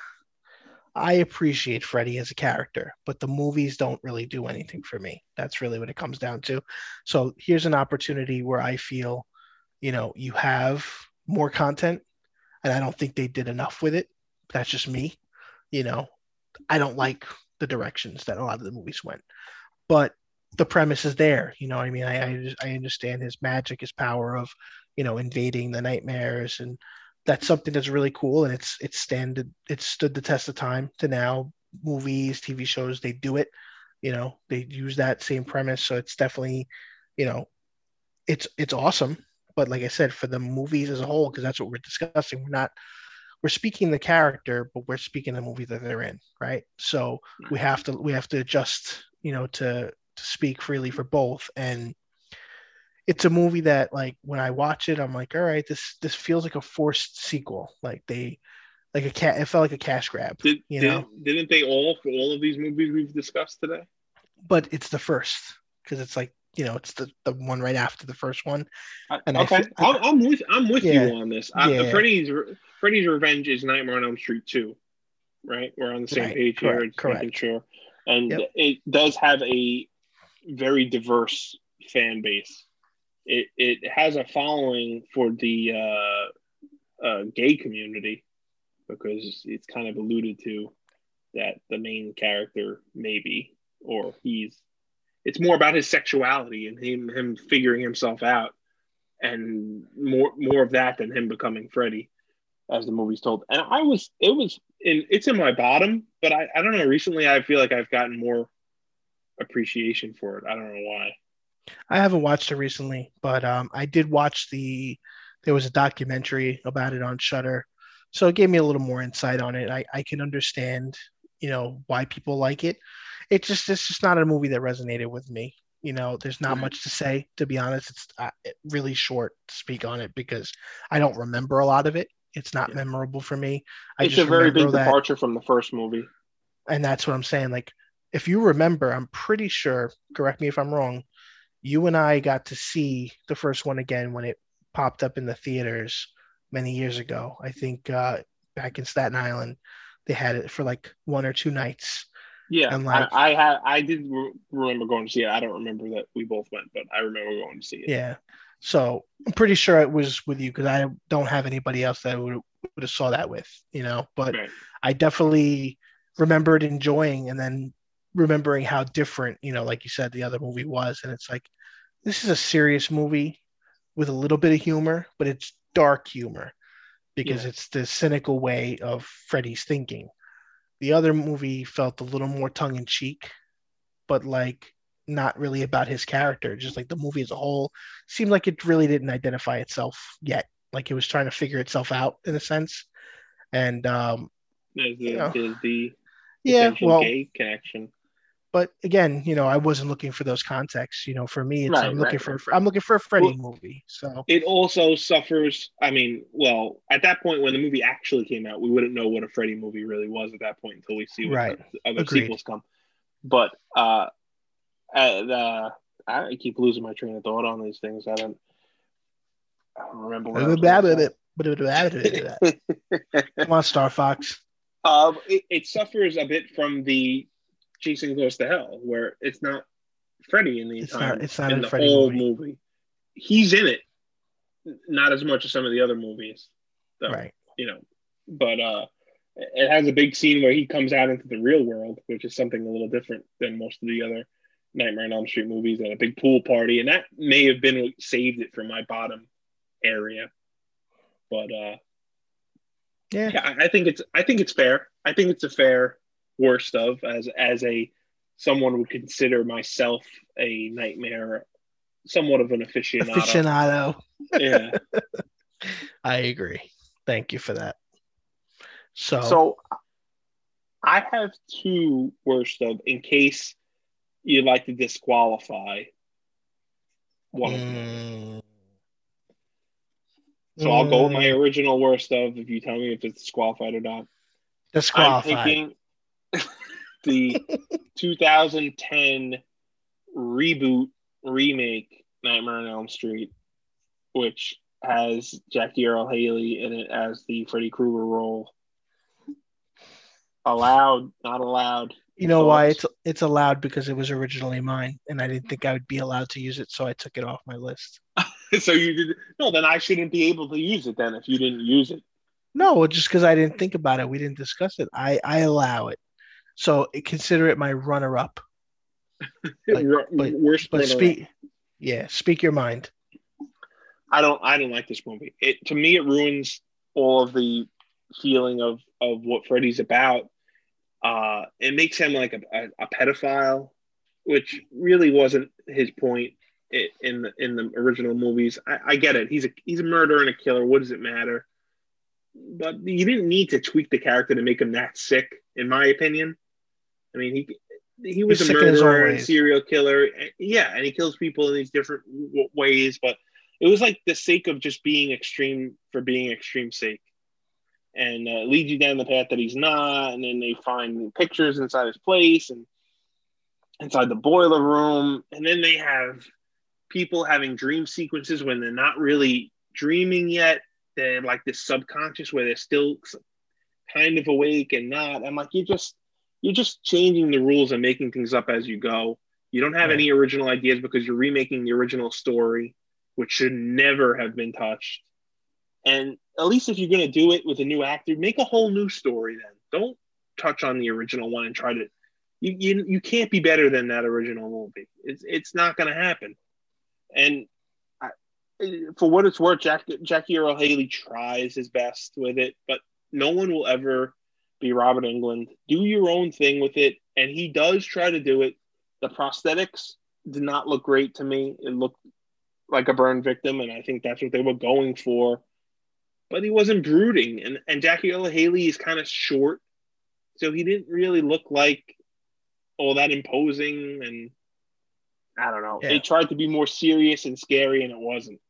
I appreciate Freddy as a character, but the movies don't really do anything for me. That's really what it comes down to. So here's an opportunity where I feel, you know, you have more content, and I don't think they did enough with it. That's just me. You know, I don't like the directions that a lot of the movies went, but the premise is there. You know I mean? I I, I understand his magic, his power of, you know, invading the nightmares and that's something that's really cool and it's it's standard it's stood the test of time to now. Movies tv shows they do it you know they use that same premise. So it's definitely you know it's it's awesome. But like i said for the movies as a whole because that's what we're discussing we're not we're speaking the character but we're speaking the movie that they're in right? So we have to we have to adjust you know to to speak freely for both. And it's a movie that like when I watch it, I'm like, all right, this this feels like a forced sequel. Like they like a cat it felt like a cash grab, Did, you did, know. didn't they all for all of these movies we've discussed today? But it's the first because it's like, you know, it's the, the one right after the first one. I- And I okay, I'm, I'm with I'm with Yeah. you on this. I, Yeah. Freddy's Freddy's Revenge is Nightmare on Elm Street two, right? We're on the same Right, page correct, here. Correct. making sure, and Yep. it does have a very diverse fan base. It it has a following for the uh, uh, gay community because it's kind of alluded to that the main character maybe or he's it's more about his sexuality and him him figuring himself out and more more of that than him becoming Freddy as the movie's told. And I was it was in it's in my bottom, but I, I don't know, recently I feel like I've gotten more appreciation for it. I don't know why. I haven't watched it recently, but um I did watch the there was a documentary about it on Shudder. So it gave me a little more insight on it. I, I can understand, you know, why people like it. It's just it's just not a movie that resonated with me. You know, there's not Right. much to say. To be honest, it's uh, really short to speak on it because I don't remember a lot of it. It's not Yeah. memorable for me. I it's a very big that, departure from the first movie. and that's what I'm saying. Like, if you remember, I'm pretty sure. Correct me if I'm wrong. You and I got to see the first one again when it popped up in the theaters many years ago. I think uh, back in Staten Island, they had it for like one or two nights. Yeah, And, like- I, I had I did re- remember going to see it. I don't remember that we both went, but I remember going to see it. Yeah. So I'm pretty sure it was with you because I don't have anybody else that would would have saw that with, you know. But Right. I definitely remembered enjoying and then remembering how different, you know, like you said, the other movie was. And it's like this is a serious movie with a little bit of humor, but it's dark humor because Yeah. it's the cynical way of Freddy's thinking. The other movie felt a little more tongue in cheek, but like not really about his character. Just like the movie as a whole seemed like it really didn't identify itself yet. Like it was trying to figure itself out in a sense. And um, There's the, Yeah. there's the yeah, well, gay connection. But again, you know, I wasn't looking for those contexts. You know, for me, it's Right, I'm looking right, for I'm looking for a Freddy Well- movie. So It also suffers. I mean, well, at that point when the movie actually came out, we wouldn't know what a Freddy movie really was at that point until we see what Right. the other Agreed. sequels come. But uh, and, uh, I keep losing my train of thought on these things. I don't. I don't remember. What I was gonna say. Come on, Star Fox. Um, it, it suffers a bit from the Jason Goes to Hell, where it's not Freddy in the It's entire not- it's not in the Freddy whole movie. movie. He's in it, not as much as some of the other movies, though. Right. You know, but uh, it has a big scene where he comes out into the real world, which is something a little different than most of the other Nightmare on Elm Street movies, and a big pool party, and that may have been what saved it from my bottom area. But uh, Yeah. yeah, I I think it's I think it's fair. I think it's a fair worst of as as a someone would consider myself a nightmare, somewhat of an aficionado. Aficionado. Yeah. I agree. Thank you for that. So, So I have two worst of in case you'd like to disqualify one of them. mm, So I'll go with my mm, original worst of if you tell me if it's disqualified or not. I'm disqualified. thinking the 2010 reboot remake Nightmare on Elm Street, which has Jackie Earle Haley in it as the Freddy Krueger role. Allowed, not allowed. You know why it's it's allowed because it was originally mine, and I didn't think I would be allowed to use it, so I took it off my list. so you did no, then I shouldn't be able to use it then if you didn't use it. No, just because I didn't think about it, we didn't discuss it. I I allow it, so consider it my runner-up. But- but- Worst But speak, yeah, speak your mind. I don't I don't like this movie. It to me it ruins all of the feeling of of what Freddy's about. Uh it makes him like a, a, a pedophile, which really wasn't his point in the in the original movies. I, I get it. He's a he's a murderer and a killer. What does it matter? But you didn't need to tweak the character to make him that sick, in my opinion. I mean, he he was He's a sick in his own murderer and serial killer. and- Yeah, and he kills people in these different w- ways. But it was like the sake of just being extreme for being extreme sake, and uh, leads you down the path that he's not. And then they find pictures inside his place and inside the boiler room, and then they have people having dream sequences when they're not really dreaming yet. They're like this subconscious where they're still kind of awake and not. I'm like, you just you're just changing the rules and making things up as you go. You don't have any original ideas because you're remaking the original story, which should never have been touched. And at least if you're going to do it with a new actor, make a whole new story then. Don't touch on the original one and try to. You, you, you can't be better than that original movie. It's, it's not going to happen. And I, for what it's worth, Jack, Jackie Earle Haley tries his best with it, but no one will ever be Robert Englund. Do your own thing with it. And he does try to do it. The prosthetics did not look great to me. It looked like a burn victim, and I think that's what they were going for. But he wasn't brooding. And, and Jackie Earle Haley is kind of short. So he didn't really look like all that imposing. And I don't know. Yeah. It tried to be more serious and scary, and it wasn't.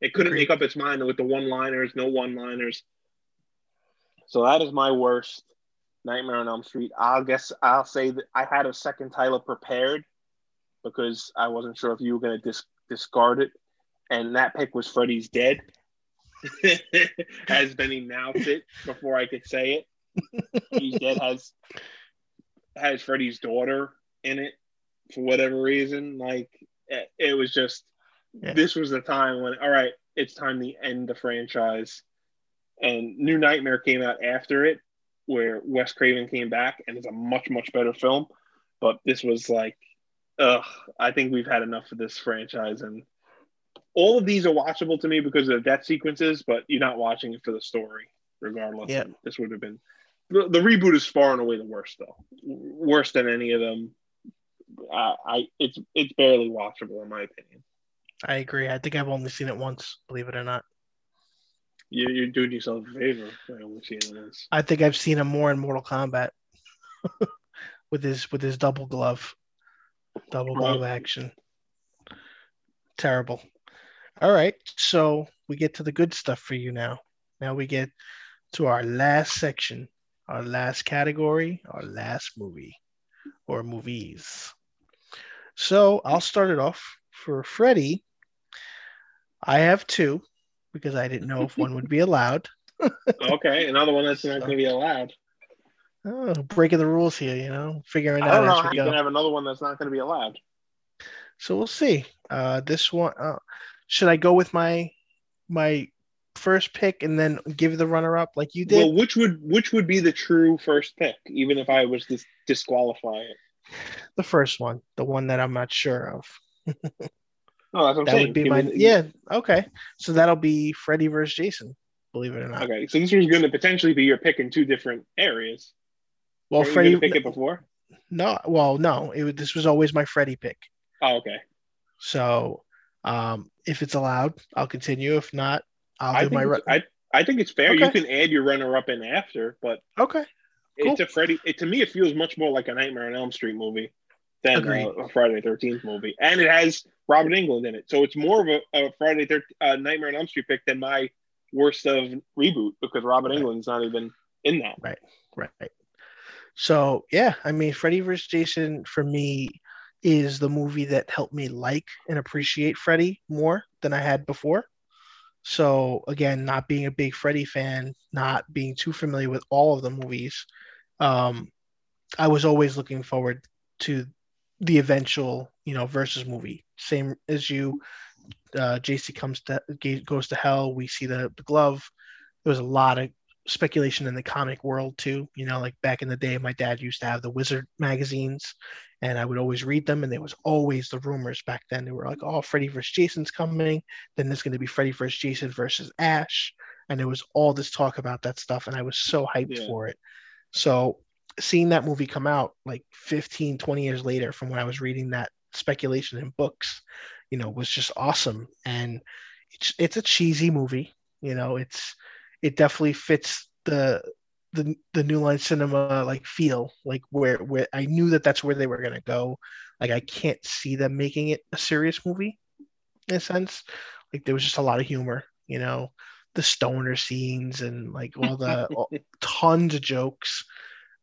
It couldn't Agreed. make up its mind with the one-liners, no one-liners. So that is my worst Nightmare on Elm Street. I'll guess I'll say that I had a second title prepared because I wasn't sure if you were going to dis- discard it, and that pick was Freddy's Dead. has been announced it before I could say it. Freddy's Dead has has Freddy's daughter in it for whatever reason. Like it, it was just Yeah. this was the time when all right, it's time to end the franchise. And New Nightmare came out after it, where Wes Craven came back, and it's a much much better film. But this was like, ugh, I think we've had enough of this franchise, and all of these are watchable to me because of the death sequences, but you're not watching it for the story, regardless. Yeah. This would have been the, the reboot is far and away the worst, though. Worse than any of them. I, I it's it's barely watchable in my opinion. I agree. I think I've only seen it once, believe it or not. You, you're doing yourself a favor by only seeing this. I think I've seen him more in Mortal Kombat with his with his double glove, double glove action. Terrible. All right, so we get to the good stuff for you now. Now we get to our last section, our last category, our last movie or movies. So I'll start it off for Freddy. I have two because I didn't know if one would be allowed. Okay, another one that's not going to be allowed. Oh, breaking the rules here, you know, figuring I out don't know how you can have another one that's not going to be allowed. So we'll see. Uh, this one, uh, should I go with my my first pick and then give the runner up like you did? Well, which would which would be the true first pick, even if I was to disqualify it? the first one, the one that I'm not sure of. No, that's what I'm That saying. would be my the- yeah. Okay, so that'll be Freddy versus Jason. Believe it or not. Okay, so this was going to potentially be your pick in two different areas. Well, you Freddy. pick it before. No, well, no. It, this was always my Freddy pick. Oh, okay. So, um, if it's allowed, I'll continue. If not, I'll I do my. it's, Ru- I I think it's fair. You can add your runner up in after, but okay. Cool. it's a Freddy. It, to me, it feels much more like a Nightmare on Elm Street movie than Agreed. a, a Friday the Thirteenth movie, and it has Robert Englund in it, so it's more of a, a Friday the uh, Nightmare on Elm Street pick than my worst of reboot because Robert Right. Englund's not even in that. Right, right. So yeah, I mean, Freddy vs. Jason for me is the movie that helped me like and appreciate Freddy more than I had before. So again, not being a big Freddy fan, not being too familiar with all of the movies, um, I was always looking forward to the eventual, you know, versus movie. Same as you, uh, JC comes to goes to hell. We see the, the glove. There was a lot of speculation in the comic world too. You know, like back in the day, my dad used to have the Wizard magazines, and I would always read them. And there was always the rumors back then. They were like, "Oh, Freddy versus Jason's coming. Then there's going to be Freddy versus Jason versus Ash." And there was all this talk about that stuff, and I was so hyped Yeah. for it. So seeing that movie come out like 15, 20 years later from when I was reading that speculation in books, you know, was just awesome. And it's it's a cheesy movie. You know, it's it definitely fits the the the new line cinema like feel like where where I knew that that's where they were gonna go. Like I can't see them making it a serious movie in a sense. Like there was just a lot of humor, you know, the stoner scenes and like all the all, tons of jokes.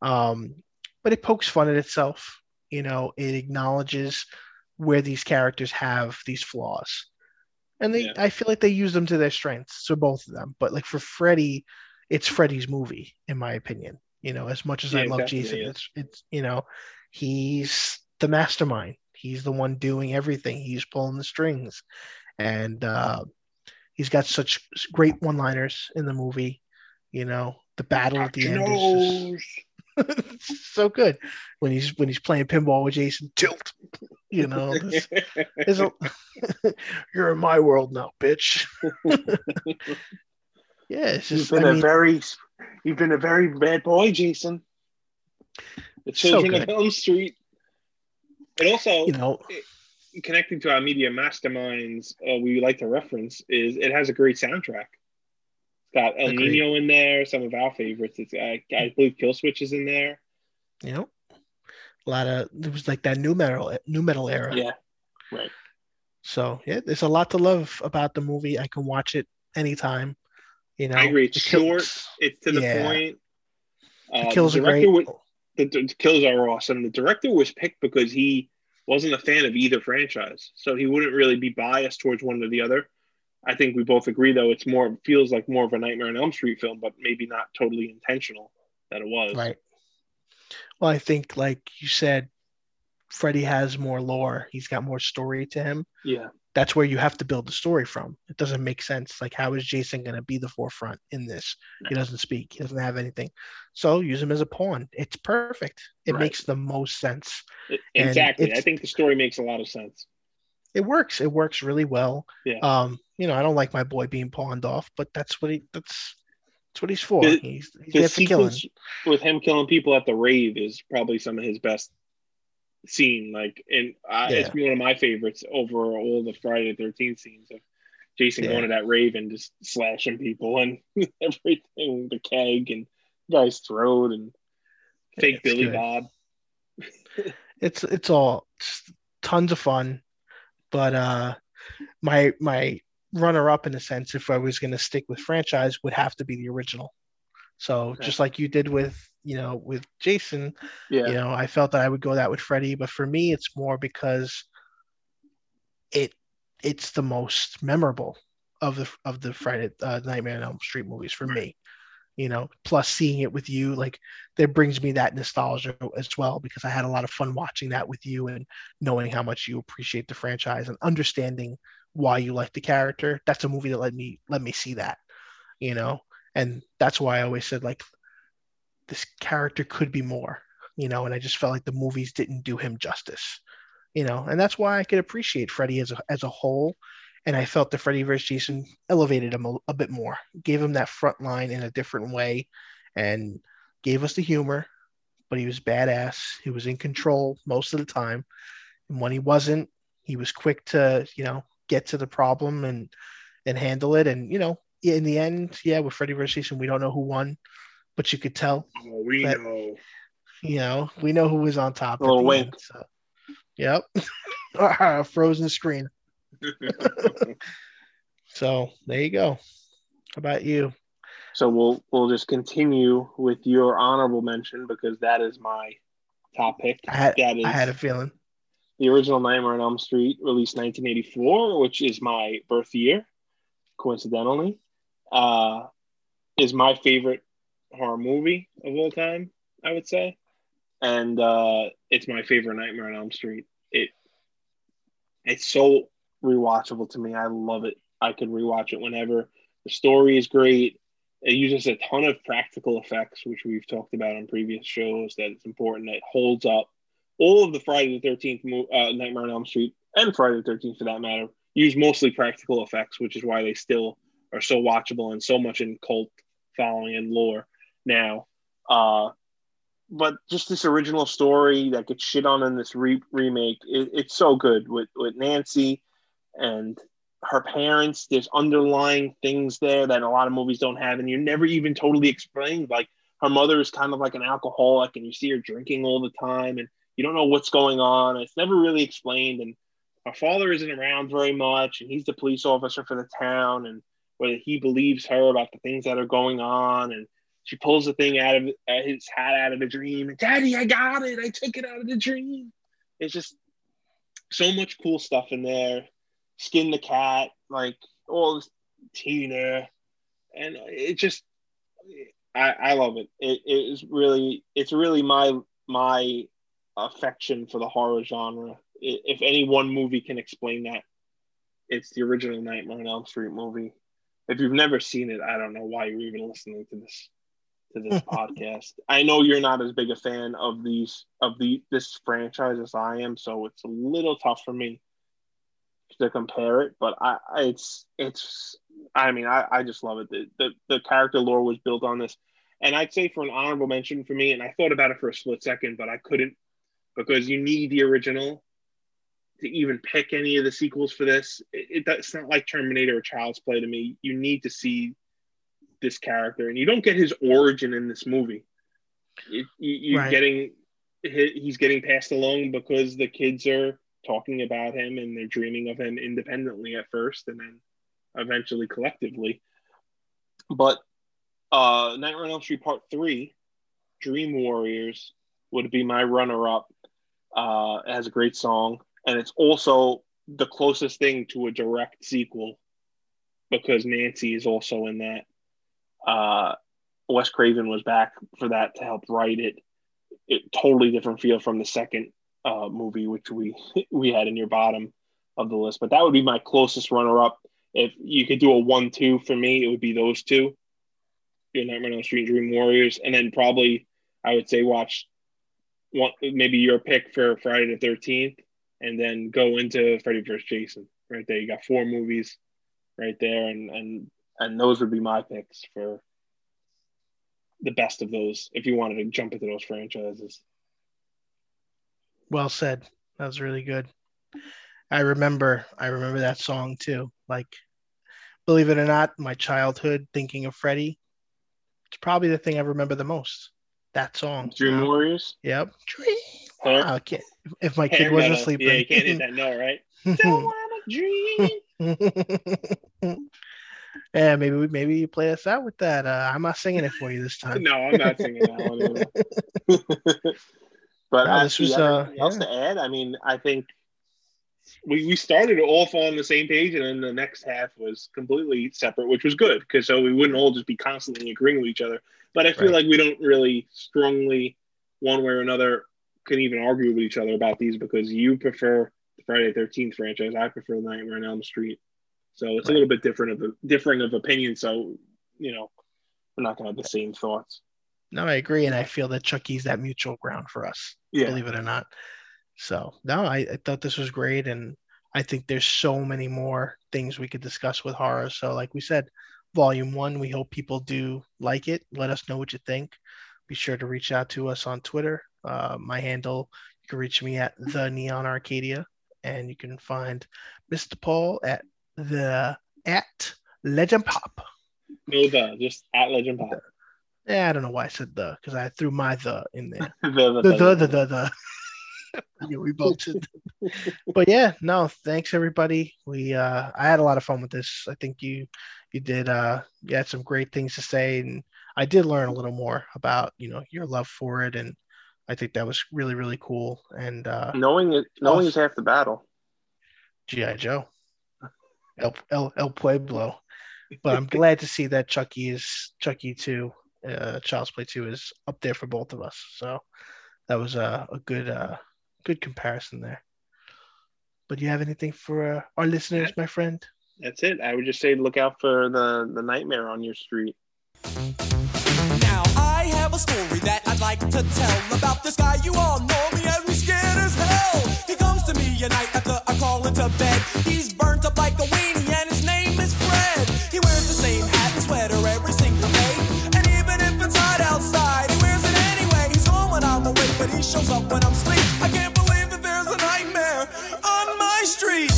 Um, but it pokes fun at itself. You know, it acknowledges where these characters have these flaws. And they Yeah. I feel like they use them to their strengths. So both of them. But like for Freddy, it's Freddy's movie, in my opinion. You know, as much as I love Jason, it's it's you know, he's the mastermind. He's the one doing everything. He's pulling the strings. And uh he's got such great one-liners in the movie. You know, the battle at the end is just so good when he's when he's playing pinball with Jason Tilt. You know, this, a, you're in my world now, bitch. yeah, it's You've been I a mean, very, you've been a very bad boy, Jason. The Children good. of Elm Street. And also, you know, connecting to our media masterminds, uh, we like to reference is it has a great soundtrack. It's got El Agreed. Nino in there, some of our favorites. It's I, I believe Killswitch is in there. you know, a lot of there was like that new metal new metal era. Yeah, right. So yeah, there's a lot to love about the movie. I can watch it anytime. You know, I agree. It's short. kills- It's to the Yeah. point. The Uh, kills the are great. director wa- the, the kills are awesome. The director was picked because he wasn't a fan of either franchise, so he wouldn't really be biased towards one or the other. I think we both agree, though, it's more it feels like more of a Nightmare on Elm Street film, but maybe not totally intentional that it was. Right. Well, I think, like you said, Freddy has more lore. He's got more story to him. Yeah. That's where you have to build the story from. It doesn't make sense. Like, how is Jason going to be the forefront in this? He doesn't speak. He doesn't have anything. So use him as a pawn. It's perfect. It Right. makes the most sense. It- exactly. I think the story makes a lot of sense. It works. It works really well. Yeah. Um, you know, I don't like my boy being pawned off, but that's what he that's that's what he's for. The- he's he's The killing. with him killing people at the rave is probably some of his best scene. Like, and uh, it's one of my favorites over all the Friday the Thirteenth scenes of Jason Yeah. going to that rave and just slashing people and everything, the keg and guy's throat and fake It's Billy good. Bob. it's it's all it's tons of fun but uh my my runner up in a sense if i was going to stick with franchise would have to be the original. So Okay. just like you did with you know with jason Yeah, you know i felt that i would go that with freddy but for me it's more because it it's the most memorable of the of the friday uh, nightmare on elm street movies for me you know plus seeing it with you like that brings me that nostalgia as well because i had a lot of fun watching that with you and knowing how much you appreciate the franchise and understanding why you like the character. That's a movie that let me let me see that you know? And that's why i always said like this character could be more you know? And i just felt like the movies didn't do him justice you know? And that's why i could appreciate freddy as a, as a whole and I felt the Freddy vs. Jason elevated him a, a bit more, gave him that front line in a different way, and gave us the humor. But he was badass. He was in control most of the time, and when he wasn't, he was quick to you know get to the problem and and handle it. And you know, in the end, yeah, with Freddy vs. Jason, we don't know who won, but you could tell. oh, we But- know. You know, we know who was on top. A little wink. end, so. Yep. Frozen screen. So there you go. How about you? so we'll we'll just continue with your honorable mention because that is my top pick. I had That is I had a feeling. the original Nightmare on Elm Street, released 1984, which is my birth year, coincidentally, uh, is my favorite horror movie of all time. I would say, and uh, it's my favorite Nightmare on Elm Street. It it's so rewatchable to me. I love it. I could rewatch it whenever. The story is great. It uses a ton of practical effects, which we've talked about on previous shows. That it's important. It holds up all of the Friday the Thirteenth uh, Nightmare on Elm Street and Friday the Thirteenth for that matter use mostly practical effects, which is why they still are so watchable and so much in cult following and lore now. Uh, but just this original story that gets shit on in this re- remake, it, it's so good with with Nancy and her parents. There's underlying things there that a lot of movies don't have, and you're never even totally explained. Like her mother is kind of like an alcoholic, and you see her drinking all the time, and you don't know what's going on. It's never really explained, and her father isn't around very much, and he's the police officer for the town, and whether he believes her about the things that are going on, and she pulls the thing out of uh, his hat out of a dream, and Daddy, I got it, I took it out of the dream. It's just so much cool stuff in there. Skin the cat, like all this Tina, and it just I, I love it. It it is really it's really my my affection for the horror genre. If any one movie can explain that, it's the original Nightmare on Elm Street movie. If you've never seen it, I don't know why you're even listening to this to this podcast. I know you're not as big a fan of these of the this franchise as I am, so it's a little tough for me to compare it. But I, it's it's I mean I, I just love it. The, the the character lore was built on this, and I'd say for an honorable mention for me, and I thought about it for a split second, but I couldn't because you need the original to even pick any of the sequels for this. It, it, it's not like Terminator or Child's Play to me. You need to see this character, and you don't get his origin in this movie. It, you, you're Right. getting he- he's getting passed along because the kids are talking about him and they're dreaming of him independently at first and then eventually collectively. But uh, Nightmare on Elm Street Part Three, Dream Warriors, would be my runner-up. Uh, it has a great song, and it's also the closest thing to a direct sequel because Nancy is also in that. Uh, Wes Craven was back for that to help write it. It totally different feel from the second uh, movie, which we we had in your bottom of the list. But that would be my closest runner-up. If you could do a one-two for me, it would be those two. Your Nightmare on Elm Street, Dream Warriors, and then probably I would say watch one maybe your pick for Friday the Thirteenth, and then go into Freddy vs. Jason. Right there, you got four movies right there, and and and those would be my picks for the best of those if you wanted to jump into those franchises. Well said. That was really good. I remember I remember that song too. Like believe it or not, my childhood thinking of Freddy, it's probably the thing I remember the most. That song. Dream Warriors? Yep. Dream. Wow, if my kid wasn't sleeping. Yeah, you can't hit that note, right? Don't wanna dream. yeah, maybe we maybe you play us out with that. Uh, I'm not singing it for you this time. no, I'm not singing that one. But no, this was uh, else yeah. to add. I mean, I think we, we started off on the same page, and then the next half was completely separate, which was good because so we wouldn't all just be constantly agreeing with each other. But I feel right. like we don't really strongly, one way or another, can even argue with each other about these because you prefer the Friday Thirteenth franchise, I prefer the Nightmare on Elm Street. So it's right. a little bit different of a differing of opinion. So you know, we're not gonna have the same thoughts. No, I agree, and I feel that Chucky's that mutual ground for us. Yeah. believe it or not. So no, I, I thought this was great, and I think there's so many more things we could discuss with horror. So like we said, volume one, we hope people do like it. Let us know what you think. Be sure to reach out to us on Twitter. Uh, my handle, you can reach me at the Neon Arcadia, and you can find Mr. Paul at the at Legend Pop. No the, just at Legend Pop. Yeah, I don't know why I said the because I threw my the in there. the, the, the, the, the, the, yeah, we both but yeah, no, thanks everybody. We uh I had a lot of fun with this. I think you you did uh you had some great things to say and I did learn a little more about, you know, your love for it and I think that was really, really cool. And uh knowing it knowing is half the battle. G.I. Joe. El, El El Pueblo. But I'm glad to see that Chucky is Chucky 2, uh Child's Play 2 is up there for both of us. So that was a, a good uh good comparison there. But do you have anything for uh, our listeners, my friend? That's it. I would just say look out for the the nightmare on your street. Now I have a story that I'd like to tell about this guy. You all know me as me scared as hell. He comes to me at night after I call into bed. He's burnt up like a weenie and his name is Fred. He wears the same hat and sweater every single but he shows up when I'm asleep. I can't street.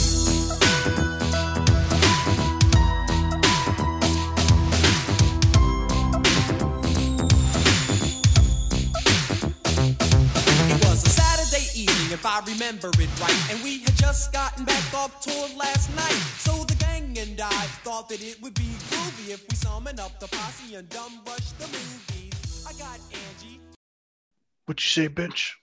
It was a Saturday evening, if I remember it right. And we had just gotten back off tour last night. So the gang and I thought that it would be groovy if we summon up the posse and dumb rush the movie. I got Angie. What you say, bitch?